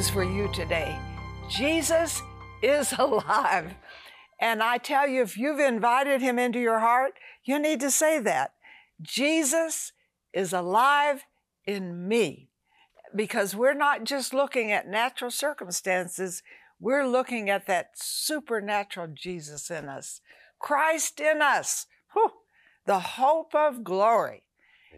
news for you today. Jesus is alive. And I tell you, if you've invited him into your heart, you need to say that. Jesus is alive in me. Because we're not just looking at natural circumstances, we're looking at that supernatural Jesus in us, Christ in us, Whew, the hope of glory.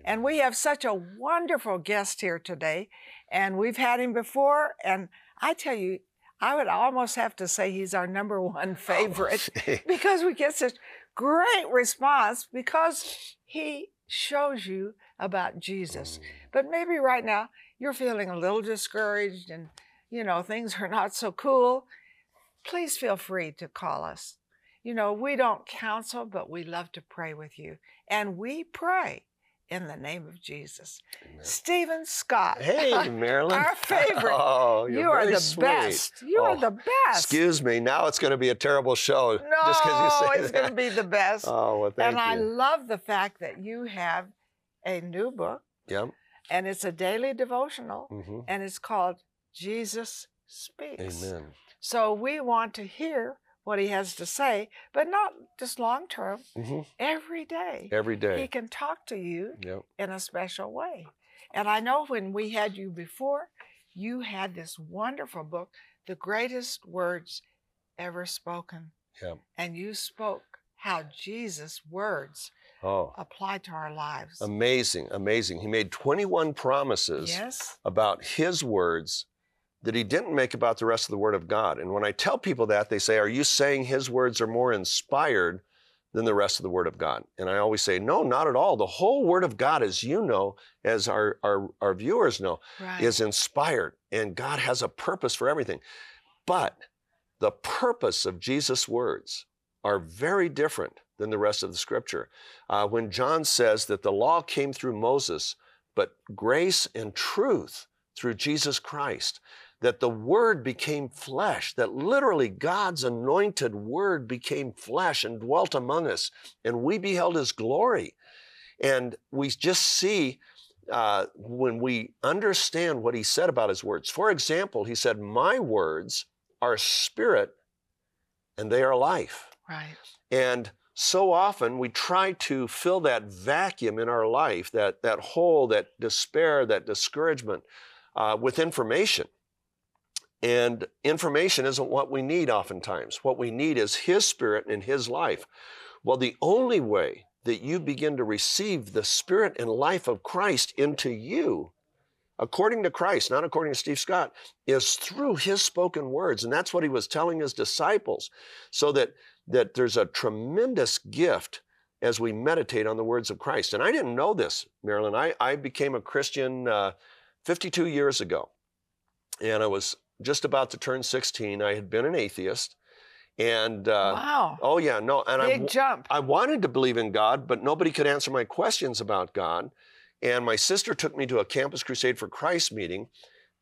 And we have such a wonderful guest here today, and we've had him before. And I tell you, I would almost have to say he's our number one favorite because we get such great response because he shows you about Jesus. Mm. But maybe right now you're feeling a little discouraged and you know things are not so cool. Please feel free to call us. You know, we don't counsel, but we love to pray with you. And we pray in the name of Jesus. Amen. Steven Scott. Hey, Marilyn. Our favorite. Oh, you're you are the sweet. best. You are Oh, the best. Excuse me. Now it's going to be a terrible show. No, just you say it's going to be the best. Oh, well, thank and I love the fact that you have a new book, Yep. and it's a daily devotional, hmm and it's called Jesus Speaks. Amen. So we want to hear what he has to say, but not just long term, hmm every day. Every He can talk to you Yep. in a special way. And I know when we had you before, you had this wonderful book, The Greatest Words Ever Spoken. Yep. And you spoke how Jesus' words Oh, apply to our lives. amazing, amazing. He made 21 promises yes. about his words that he didn't make about the rest of the Word of God. And when I tell people that, they say, Are you saying his words are more inspired than the rest of the Word of God? And I always say, No, not at all. The whole Word of God, as you know, as our, our, our viewers know, Right. is inspired, and God has a purpose for everything. But the purpose of Jesus' words are very different than the rest of the scripture. Uh, when John says that the law came through Moses, but grace and truth through Jesus Christ, that the Word became flesh, that literally God's anointed Word became flesh and dwelt among us, and we beheld His glory. And we just see uh, when we understand what He said about His words. For example, He said, My words are spirit and they are life. right. And so often we try to fill that vacuum in our life, that, that hole, that despair, that discouragement uh, with information. And information isn't what we need oftentimes. What we need is His Spirit and His life. Well, the only way that you begin to receive the Spirit and life of Christ into you, according to Christ, not according to Steve Scott, is through His spoken words. And that's what He was telling His disciples. So that, that there's a tremendous gift as we meditate on the words of Christ. And I didn't know this, Marilyn. I, I became a Christian uh, 52 years ago. And I was just about to turn 16. I had been an atheist. And, uh, wow. oh, yeah, no. And I, Big jump. I wanted to believe in God, but nobody could answer my questions about God. And my sister took me to a Campus Crusade for Christ meeting.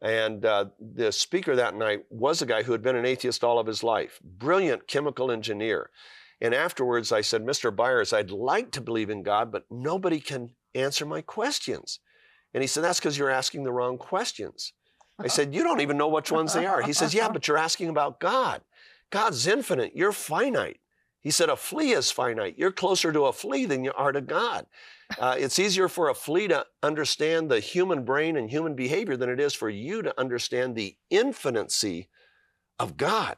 And uh, the speaker that night was a guy who had been an atheist all of his life, brilliant chemical engineer. And afterwards, I said, Mr. Byers, I'd like to believe in God, but nobody can answer my questions. And he said, That's because you're asking the wrong questions. I said, You don't even know which ones they are. He says, Yeah, but you're asking about God. God's infinite, you're finite. He said, A flea is finite. You're closer to a flea than you are to God. Uh, it's easier for a flea to understand the human brain and human behavior than it is for you to understand the infinitency of God.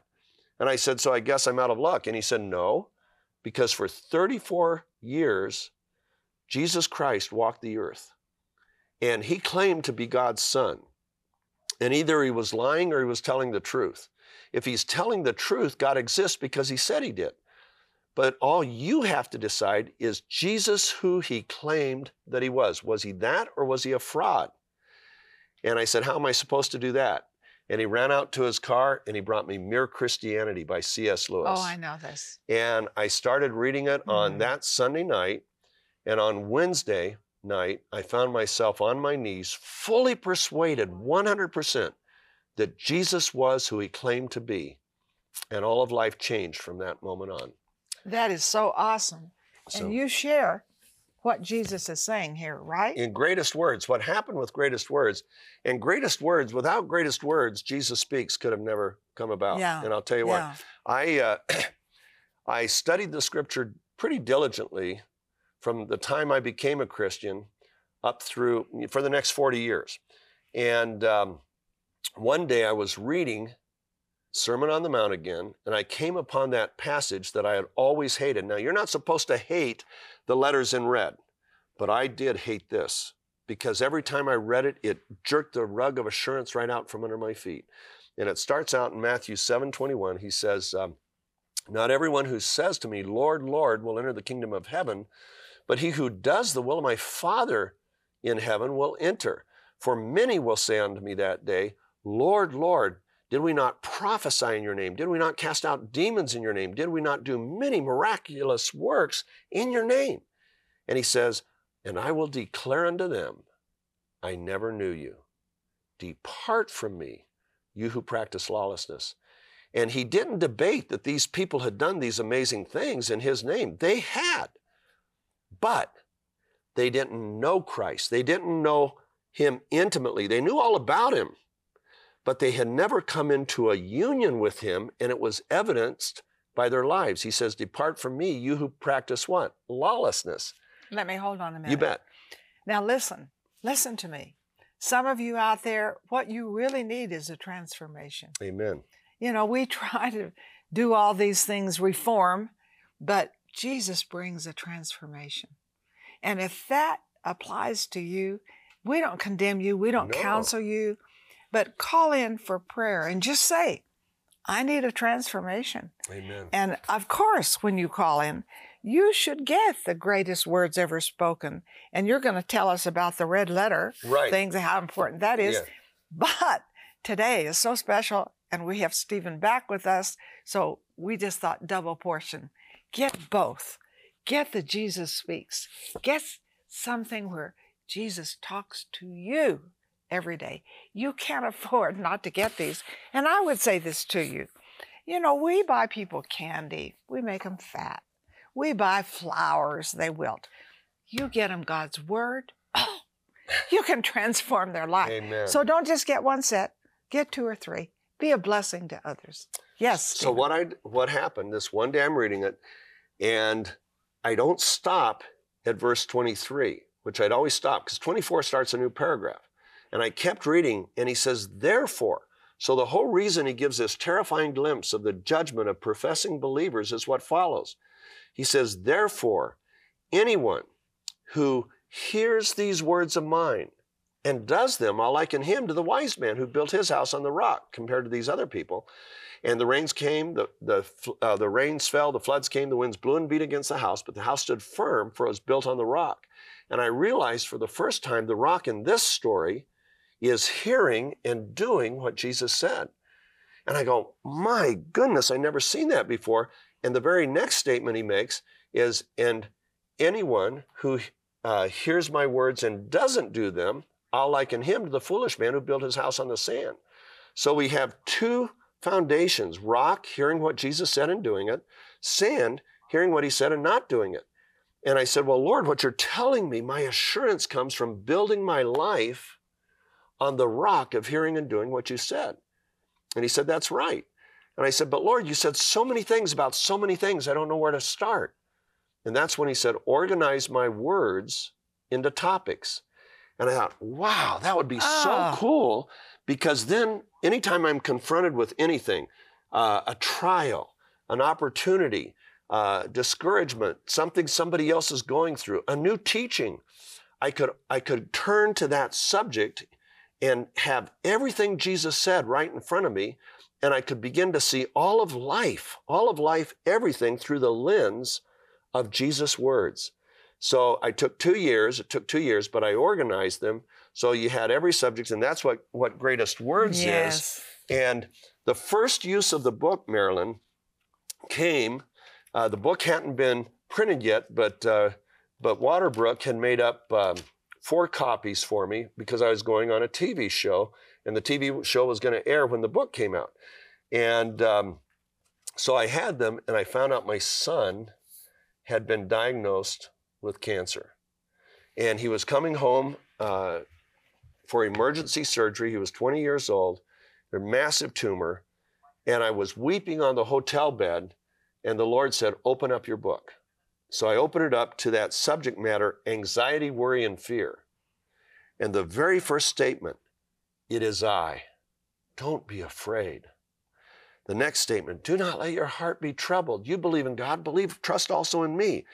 And I said, So I guess I'm out of luck. And he said, No, because for 34 years, Jesus Christ walked the earth and he claimed to be God's son. And either he was lying or he was telling the truth. If he's telling the truth, God exists because he said he did. But all you have to decide is Jesus who he claimed that he was. Was he that or was he a fraud? And I said, How am I supposed to do that? And he ran out to his car and he brought me Mere Christianity by C.S. Lewis. Oh, I know this. And I started reading it on Mhm. that Sunday night. And on Wednesday night, I found myself on my knees, fully persuaded 100% that Jesus was who he claimed to be. And all of life changed from that moment on. That is so awesome. So, And you share what Jesus is saying here, right? In greatest words, what happened with greatest words, and greatest words, without greatest words, Jesus speaks could have never come about. Yeah. And I'll tell you what, yeah. I uh, I studied the scripture pretty diligently from the time I became a Christian up through for the next 40 years. And um, one day I was reading Sermon on the Mount again, and I came upon that passage that I had always hated. Now, you're not supposed to hate the letters in red, but I did hate this because every time I read it, it jerked the rug of assurance right out from under my feet. And it starts out in Matthew 7 21. He says, um, Not everyone who says to me, Lord, Lord, will enter the kingdom of heaven, but he who does the will of my Father in heaven will enter. For many will say unto me that day, Lord, Lord, did we not prophesy in your name? Did we not cast out demons in your name? Did we not do many miraculous works in your name? And he says, And I will declare unto them, I never knew you. Depart from me, you who practice lawlessness. And he didn't debate that these people had done these amazing things in his name. They had. But they didn't know Christ. They didn't know him intimately. They knew all about him, but they had never come into a union with him, and it was evidenced by their lives. He says, Depart from me, you who practice what? Lawlessness. Let me hold on a minute. You bet. Now, listen, listen to me. Some of you out there, what you really need is a transformation. Amen. You know, we try to do all these things, reform, but Jesus brings a transformation. And if that applies to you, we don't condemn you, we don't No. counsel you, but call in for prayer and just say, I need a transformation. Amen. And of course, when you call in, you should get the greatest words ever spoken. And you're going to tell us about the red letter Right. things, how important that is. Yeah. But today is so special, and we have Steven back with us. So we just thought double portion. Get both. Get the Jesus speaks. Get something where Jesus talks to you every day. You can't afford not to get these. And I would say this to you. You know, we buy people candy, we make them fat. We buy flowers, they wilt. You get them God's word, oh, you can transform their life. Amen. So don't just get one set, get two or three. Be a blessing to others. Yes. So what I what happened this one day I'm reading it, and I don't stop at verse 23, which I'd always stop because 24 starts a new paragraph, and I kept reading, and he says, therefore. So the whole reason he gives this terrifying glimpse of the judgment of professing believers is what follows. He says, therefore, anyone who hears these words of mine and does them, I'll liken him to the wise man who built his house on the rock compared to these other people. And the rains came, the, the, uh, the rains fell, the floods came, the winds blew and beat against the house, but the house stood firm, for it was built on the rock. And I realized for the first time the rock in this story is hearing and doing what Jesus said. And I go, my goodness, I never seen that before. And the very next statement he makes is, and anyone who uh, hears my words and doesn't do them, I'll liken him to the foolish man who built his house on the sand. So we have two foundations rock, hearing what Jesus said and doing it, sand, hearing what he said and not doing it. And I said, Well, Lord, what you're telling me, my assurance comes from building my life on the rock of hearing and doing what you said. And he said, That's right. And I said, But Lord, you said so many things about so many things, I don't know where to start. And that's when he said, Organize my words into topics. And I thought, wow, that would be Ah. so cool because then anytime I'm confronted with anything, uh, a trial, an opportunity, uh, discouragement, something somebody else is going through, a new teaching, I could, I could turn to that subject and have everything Jesus said right in front of me. And I could begin to see all of life, all of life, everything through the lens of Jesus' words. So I took two years, it took two years, but I organized them. So you had every subject, and that's what, what Greatest Words is. And the first use of the book, Marilyn, came. Uh, the book hadn't been printed yet, but uh, but Waterbrook had made up um, four copies for me because I was going on a TV show, and the TV show was going to air when the book came out. And um, so I had them, and I found out my son had been diagnosed with cancer. and he was coming home uh, for emergency surgery. He was 20 years old, a massive tumor, and I was weeping on the hotel bed, and the Lord said, Open up your book. So I opened it up to that subject matter anxiety, worry, and fear. And the very first statement, it is I. Don't be afraid. The next statement, do not let your heart be troubled. You believe in God, believe, trust also in me.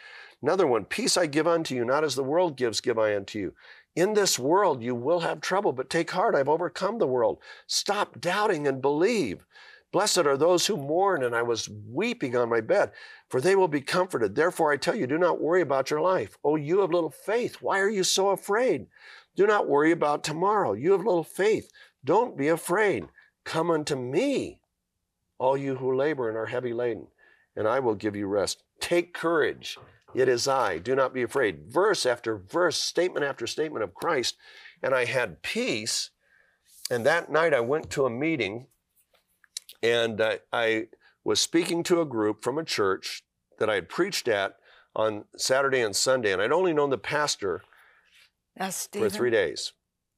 Another one, peace I give unto you, not as the world gives, give I unto you. In this world you will have trouble, but take heart, I've overcome the world. Stop doubting and believe. Blessed are those who mourn, and I was weeping on my bed, for they will be comforted. Therefore I tell you, do not worry about your life. Oh, you have little faith. Why are you so afraid? Do not worry about tomorrow. You have little faith. Don't be afraid. Come unto me, all you who labor and are heavy laden, and I will give you rest. Take courage. It is I. Do not be afraid. Verse after verse, statement after statement of Christ. And I had peace. And that night I went to a meeting and I, I was speaking to a group from a church that I had preached at on Saturday and Sunday. And I'd only known the pastor Now, for three days.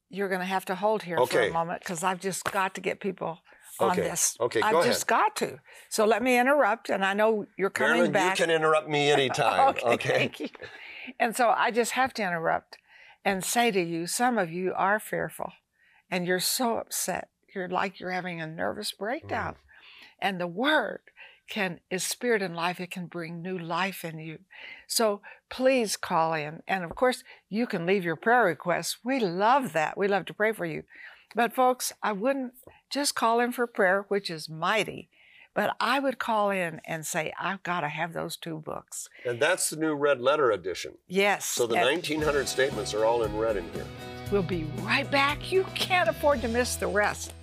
you're going to have to hold here for a moment because I've just got to get people on Okay. this. Okay, I've go just got to. So let me interrupt, and I know you're coming Marilyn, back. you can interrupt me anytime. okay, okay. thank you. And so I just have to interrupt and say to you, some of you are fearful, and you're so upset. You're like you're having a nervous breakdown, mm. and the Word can is spirit and life. It can bring new life in you. So please call in, and of course you can leave your prayer requests. We love that. We love to pray for you. But folks, I wouldn't just call in for prayer, which is mighty. But I would call in and say, I've got to have those two books. And that's the new red letter edition. Yes. So the 1900 statements are all in red in here. We'll be right back. You can't afford to miss the rest.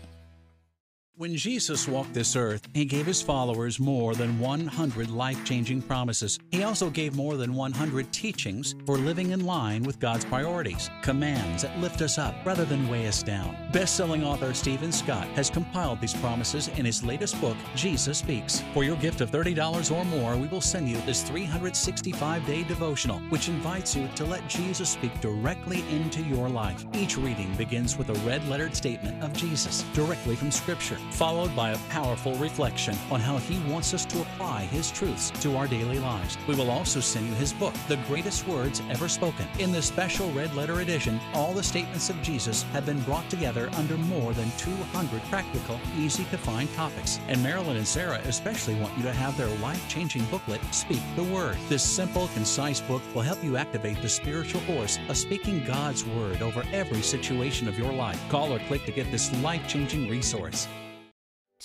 When Jesus walked this earth, he gave his followers more than 100 life changing promises. He also gave more than 100 teachings for living in line with God's priorities, commands that lift us up rather than weigh us down. Best selling author Steven Scott has compiled these promises in his latest book, Jesus Speaks. For your gift of $30 or more, we will send you this 365 day devotional, which invites you to let Jesus speak directly into your life. Each reading begins with a red lettered statement of Jesus directly from Scripture followed by a powerful reflection on how He wants us to apply His truths to our daily lives. We will also send you His book, The Greatest Words Ever Spoken. In this special red letter edition, all the statements of Jesus have been brought together under more than 200 practical, easy to find topics. And Marilyn and Sarah especially want you to have their life changing booklet, Speak the Word. This simple, concise book will help you activate the spiritual force of speaking God's Word over every situation of your life. Call or click to get this life changing resource.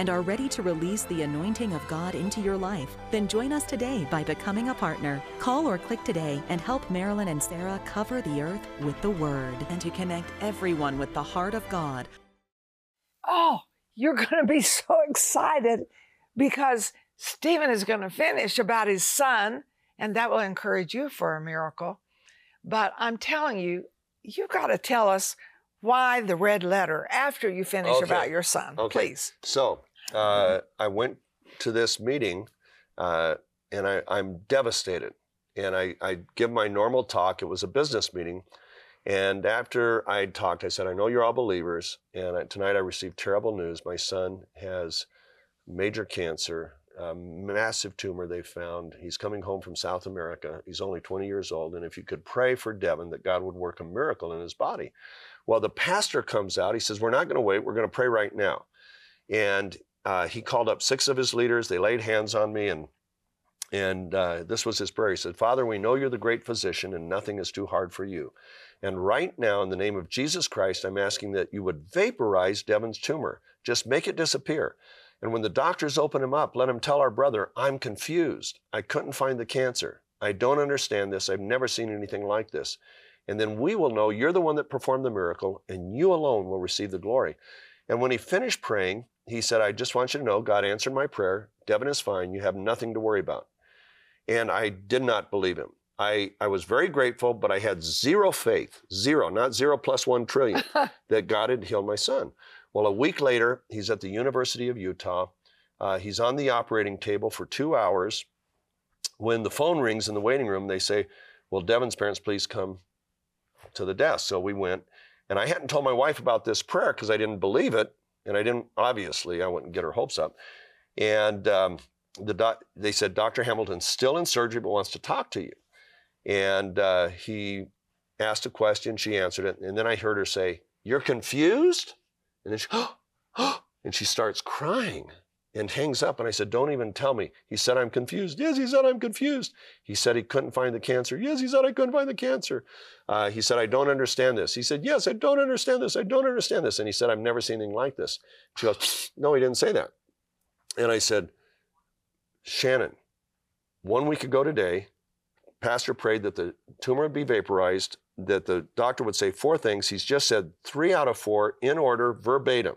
and are ready to release the anointing of God into your life, then join us today by becoming a partner. Call or click today and help Marilyn and Sarah cover the earth with the Word and to connect everyone with the heart of God. Oh, you're going to be so excited because Steven is going to finish about his son, and that will encourage you for a miracle. But I'm telling you, you've got to tell us why the red letter after you finish Okay. about your son, Okay. please. So uh, I went to this meeting uh, and I, I'm devastated. And I, I give my normal talk. It was a business meeting. And after I talked, I said, I know you're all believers. And I, tonight I received terrible news. My son has major cancer, a massive tumor they found. He's coming home from South America. He's only 20 years old. And if you could pray for Devin that God would work a miracle in his body. Well, the pastor comes out. He says, We're not going to wait. We're going to pray right now. And uh, he called up six of his leaders. They laid hands on me, and And uh, this was his prayer. He said, Father, we know you're the great physician and nothing is too hard for you. And right now, in the name of Jesus Christ, I'm asking that you would vaporize Devin's tumor. Just make it disappear. And when the doctors open him up, let him tell our brother, I'm confused. I couldn't find the cancer. I don't understand this. I've never seen anything like this. And then we will know you're the one that performed the miracle, and you alone will receive the glory. And when he finished praying, he said, I just want you to know God answered my prayer. Devin is fine. You have nothing to worry about. And I did not believe him. I, I was very grateful, but I had zero faith, zero, not zero plus one trillion, that God had healed my son. Well, a week later, he's at the University of Utah. Uh, he's on the operating table for two hours. When the phone rings in the waiting room, they say, Will Devin's parents please come to the desk? So we went. And I hadn't told my wife about this prayer because I didn't believe it. And I didn't, obviously, I wouldn't get her hopes up. And um, the doc, they said, Dr. Hamilton's still in surgery but wants to talk to you. And uh, he asked a question, she answered it. And then I heard her say, You're confused? And then she, oh, and she starts crying and hangs up. And I said, Don't even tell me. He said, I'm confused. Yes, he said, I'm confused. He said he couldn't find the cancer. Yes, he said, I couldn't find the cancer. Uh, he said, I don't understand this. He said, Yes, I don't understand this. I don't understand this. And he said, I've never seen anything like this. She goes, No, he didn't say that. And I said, Shannon, one week ago today, Pastor prayed that the tumor would be vaporized, that the doctor would say four things. He's just said three out of four in order, verbatim.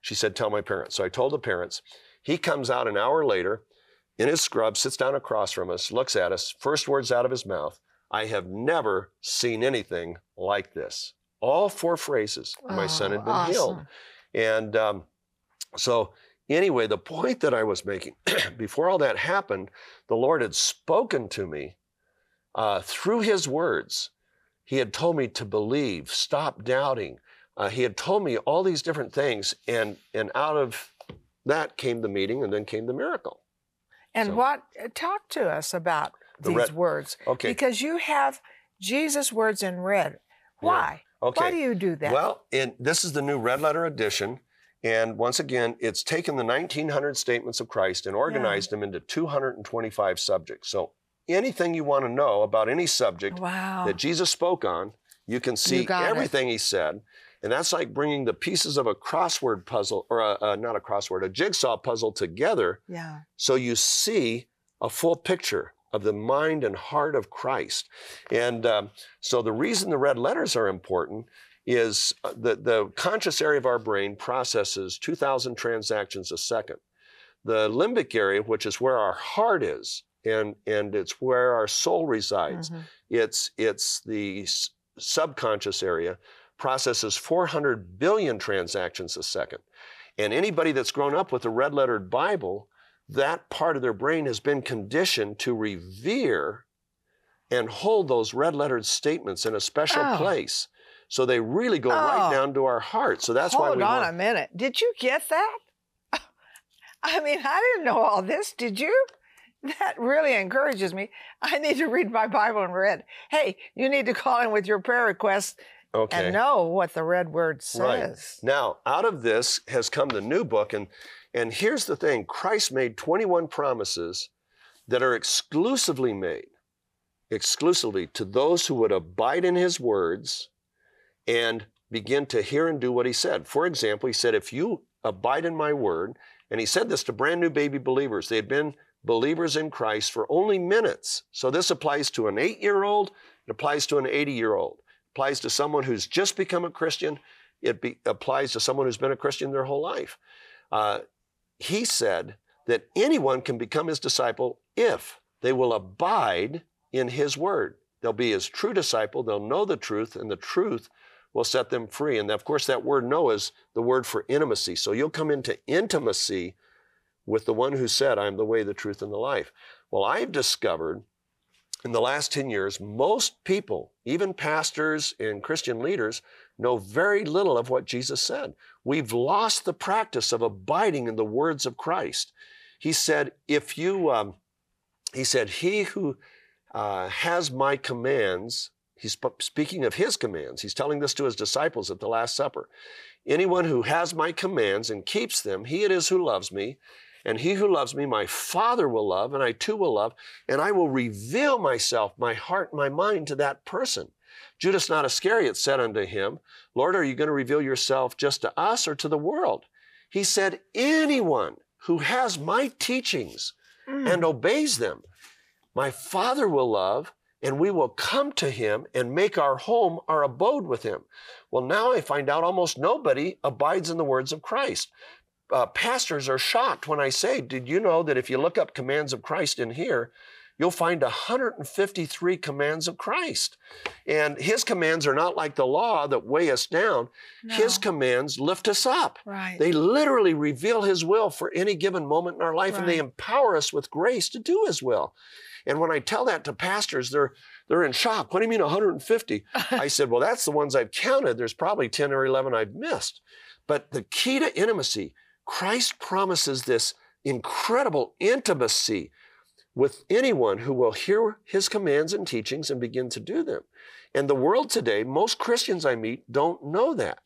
She said, Tell my parents. So I told the parents. He comes out an hour later in his scrub, sits down across from us, looks at us, first words out of his mouth I have never seen anything like this. All four phrases. Oh, my son had been awesome. healed. And um, so anyway, the point that I was making, before all that happened, the Lord had spoken to me uh, through his words, he had told me to believe, stop doubting. Uh, he had told me all these different things, and, and out of that came the meeting, and then came the miracle. And so, what, uh, talk to us about the these red, words. Okay. Because you have Jesus' words in red. Why? Yeah. Okay. Why do you do that? Well, in, this is the new red letter edition. And once again, it's taken the 1900 statements of Christ and organized yeah. them into 225 subjects. So anything you want to know about any subject wow. that Jesus spoke on, you can see you everything it. he said. And that's like bringing the pieces of a crossword puzzle, or a, a, not a crossword, a jigsaw puzzle together. Yeah. So you see a full picture of the mind and heart of Christ. And um, so the reason the red letters are important is uh, that the conscious area of our brain processes 2,000 transactions a second. The limbic area, which is where our heart is, and and it's where our soul resides. Mm-hmm. It's it's the subconscious area processes 400 billion transactions a second. And anybody that's grown up with a red lettered Bible, that part of their brain has been conditioned to revere and hold those red lettered statements in a special oh. place. So they really go oh. right down to our heart. So that's Hold why we Hold on want... a minute. Did you get that? I mean, I didn't know all this. Did you? That really encourages me. I need to read my Bible in red. Hey, you need to call in with your prayer requests okay. and know what the red word says. Right. Now, out of this has come the new book. And, and here's the thing Christ made 21 promises that are exclusively made, exclusively to those who would abide in his words and begin to hear and do what he said. For example, he said, If you abide in my word, and he said this to brand new baby believers, they had been believers in Christ for only minutes. So this applies to an eight year old, it applies to an 80 year old, it applies to someone who's just become a Christian, it be, applies to someone who's been a Christian their whole life. Uh, he said that anyone can become his disciple if they will abide in his word. They'll be his true disciple, they'll know the truth, and the truth will set them free. And of course, that word know is the word for intimacy. So you'll come into intimacy with the one who said, I am the way, the truth, and the life. Well, I've discovered in the last 10 years, most people, even pastors and Christian leaders, know very little of what Jesus said. We've lost the practice of abiding in the words of Christ. He said, if you, um, he said, he who uh, has my commands, he's speaking of his commands. He's telling this to his disciples at the Last Supper. Anyone who has my commands and keeps them, he it is who loves me. And he who loves me, my Father will love, and I too will love, and I will reveal myself, my heart, my mind to that person. Judas not Iscariot said unto him, Lord, are you going to reveal yourself just to us or to the world? He said, Anyone who has my teachings Mm. and obeys them, my Father will love, and we will come to him and make our home, our abode with him. Well, now I find out almost nobody abides in the words of Christ. Uh, pastors are shocked when I say, Did you know that if you look up commands of Christ in here, you'll find 153 commands of Christ? And his commands are not like the law that weigh us down, his commands lift us up. Right. They literally reveal His will for any given moment in our life, and they empower us with grace to do His will. And when I tell that to pastors, they're they're in shock. What do you mean 150? I said, well, that's the ones I've counted. There's probably 10 or 11 I've missed. But the key to intimacy, Christ promises this incredible intimacy with anyone who will hear his commands and teachings and begin to do them. And the world today, most Christians I meet don't know that.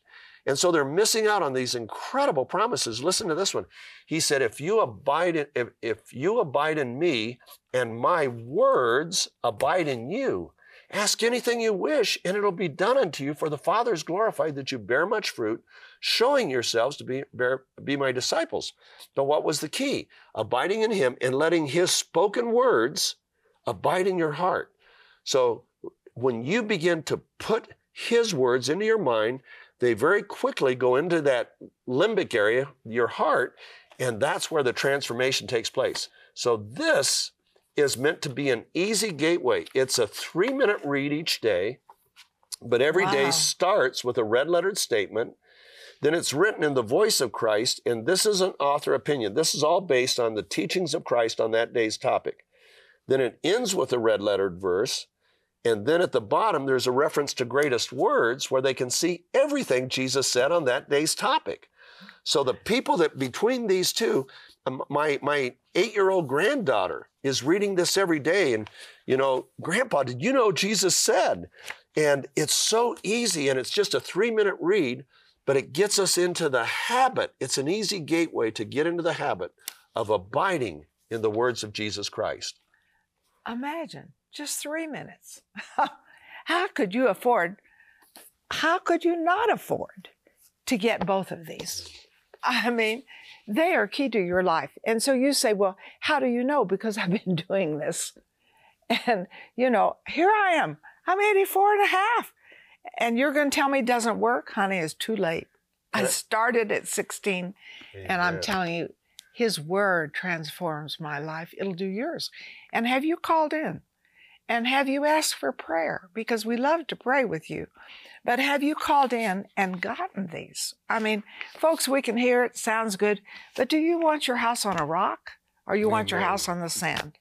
And so they're missing out on these incredible promises. Listen to this one. He said, if you abide in, if, if you abide in me and my words abide in you, ask anything you wish and it'll be done unto you for the Father is glorified that you bear much fruit, showing yourselves to be, bear, be my disciples. But what was the key? Abiding in him and letting his spoken words abide in your heart. So when you begin to put his words into your mind, they very quickly go into that limbic area, your heart, and that's where the transformation takes place. So this is meant to be an easy gateway. It's a three minute read each day, but every day Wow. starts with a red lettered statement. Then it's written in the voice of Christ, and this is an author opinion. This is all based on the teachings of Christ on that day's topic. Then it ends with a red lettered verse. And then at the bottom, there's a reference to greatest words where they can see everything Jesus said on that day's topic. So the people that between these two, um, my, my eight year old granddaughter is reading this every day. And, you know, Grandpa, did you know Jesus said? And it's so easy and it's just a three minute read, but it gets us into the habit. It's an easy gateway to get into the habit of abiding in the words of Jesus Christ. Imagine just three minutes. how could you afford, how could you not afford to get both of these? I mean, they are key to your life. And so you say, well, how do you know? Because I've been doing this. And, you know, here I am. I'm 84 and a half. And you're going to tell me it doesn't work? Honey, it's too late. I started at 16, and I'm telling you, His word transforms my life. It'll do yours. And have you called in? And have you asked for prayer? Because we love to pray with you. But have you called in and gotten these? I mean, folks, we can hear it, sounds good, but do you want your house on a rock or you want your house on the sand?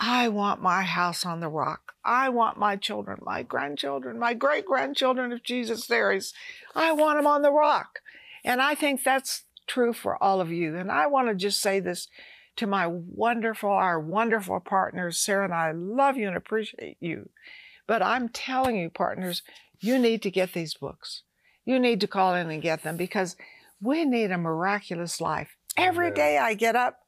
I want my house on the rock. I want my children, my grandchildren, my great grandchildren, if Jesus there is, I want them on the rock. And I think that's true for all of you. And I want to just say this to my wonderful, our wonderful partners. Sarah and I love you and appreciate you. But I'm telling you, partners, you need to get these books. You need to call in and get them because we need a miraculous life. Every day I get up,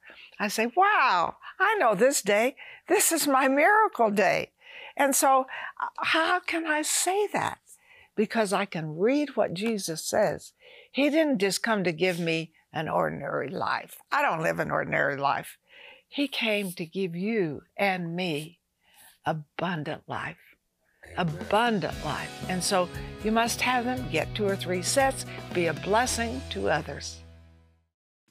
I say, wow, I know this day. This is my miracle day. And so, uh, how can I say that? Because I can read what Jesus says. He didn't just come to give me an ordinary life. I don't live an ordinary life. He came to give you and me abundant life. Abundant life. And so you must have them, get two or three sets, be a blessing to others.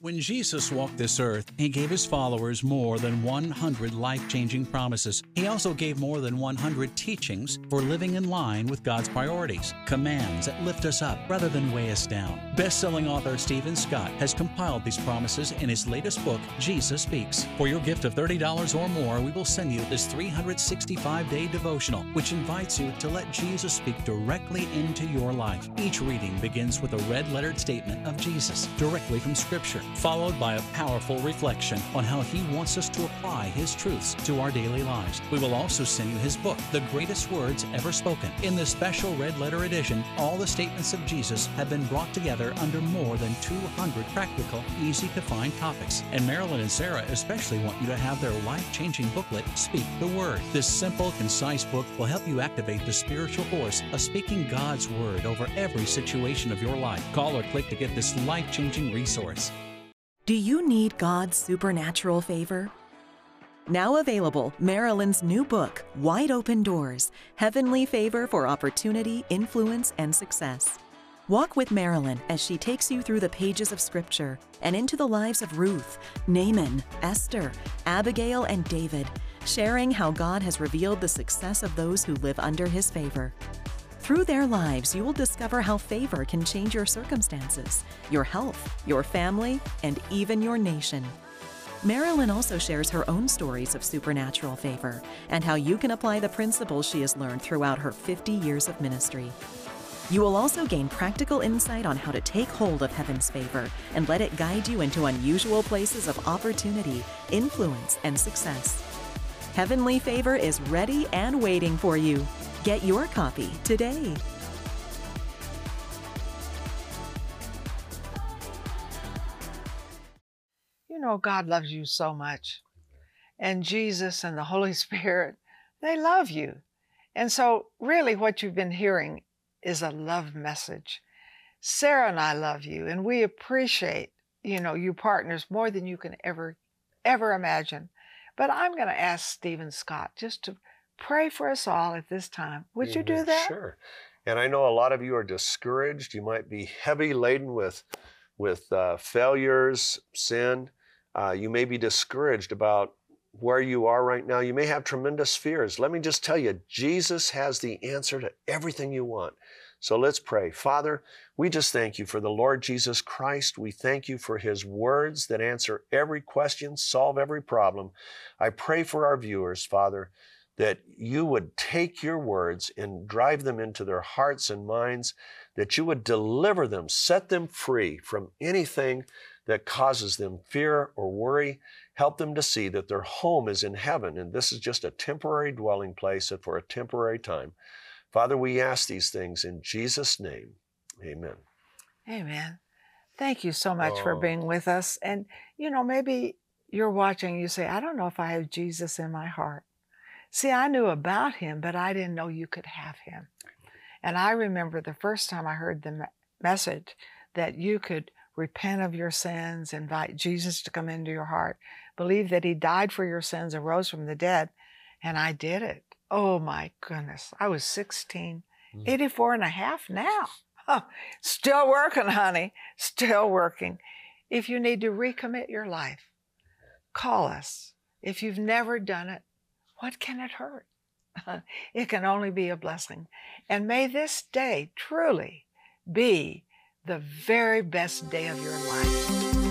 When Jesus walked this earth, he gave his followers more than 100 life changing promises. He also gave more than 100 teachings for living in line with God's priorities, commands that lift us up rather than weigh us down. Best selling author Steven Scott has compiled these promises in his latest book, Jesus Speaks. For your gift of $30 or more, we will send you this 365 day devotional, which invites you to let Jesus speak directly into your life. Each reading begins with a red lettered statement of Jesus directly from Scripture. Followed by a powerful reflection on how He wants us to apply His truths to our daily lives. We will also send you His book, The Greatest Words Ever Spoken. In this special red letter edition, all the statements of Jesus have been brought together under more than 200 practical, easy to find topics. And Marilyn and Sarah especially want you to have their life changing booklet, Speak the Word. This simple, concise book will help you activate the spiritual force of speaking God's Word over every situation of your life. Call or click to get this life changing resource. Do you need God's supernatural favor? Now available, Marilyn's new book, Wide Open Doors Heavenly Favor for Opportunity, Influence, and Success. Walk with Marilyn as she takes you through the pages of Scripture and into the lives of Ruth, Naaman, Esther, Abigail, and David, sharing how God has revealed the success of those who live under His favor. Through their lives, you will discover how favor can change your circumstances, your health, your family, and even your nation. Marilyn also shares her own stories of supernatural favor and how you can apply the principles she has learned throughout her 50 years of ministry. You will also gain practical insight on how to take hold of heaven's favor and let it guide you into unusual places of opportunity, influence, and success. Heavenly Favor is ready and waiting for you. Get your copy today. You know, God loves you so much. And Jesus and the Holy Spirit, they love you. And so, really, what you've been hearing is a love message. Sarah and I love you, and we appreciate, you know, you partners more than you can ever, ever imagine. But I'm going to ask Steven Scott just to pray for us all at this time. Would you do that? Sure. And I know a lot of you are discouraged. You might be heavy laden with, with uh, failures, sin. Uh, you may be discouraged about where you are right now. You may have tremendous fears. Let me just tell you, Jesus has the answer to everything you want. So let's pray. Father, we just thank you for the Lord Jesus Christ. We thank you for his words that answer every question, solve every problem. I pray for our viewers, Father, that you would take your words and drive them into their hearts and minds, that you would deliver them, set them free from anything that causes them fear or worry. Help them to see that their home is in heaven and this is just a temporary dwelling place and for a temporary time. Father, we ask these things in Jesus' name. Amen. Amen. Thank you so much for Oh. being with us. And, you know, maybe you're watching, you say, I don't know if I have Jesus in my heart. See, I knew about him, but I didn't know you could have him. And I remember the first time I heard the message that you could repent of your sins, invite Jesus to come into your heart, believe that he died for your sins and rose from the dead. And I did it. Oh my goodness. I was 16, Mm. 84 and a half now. Huh. Still working, honey. Still working. If you need to recommit your life, call us. If you've never done it, what can it hurt? it can only be a blessing. And may this day truly be the very best day of your life.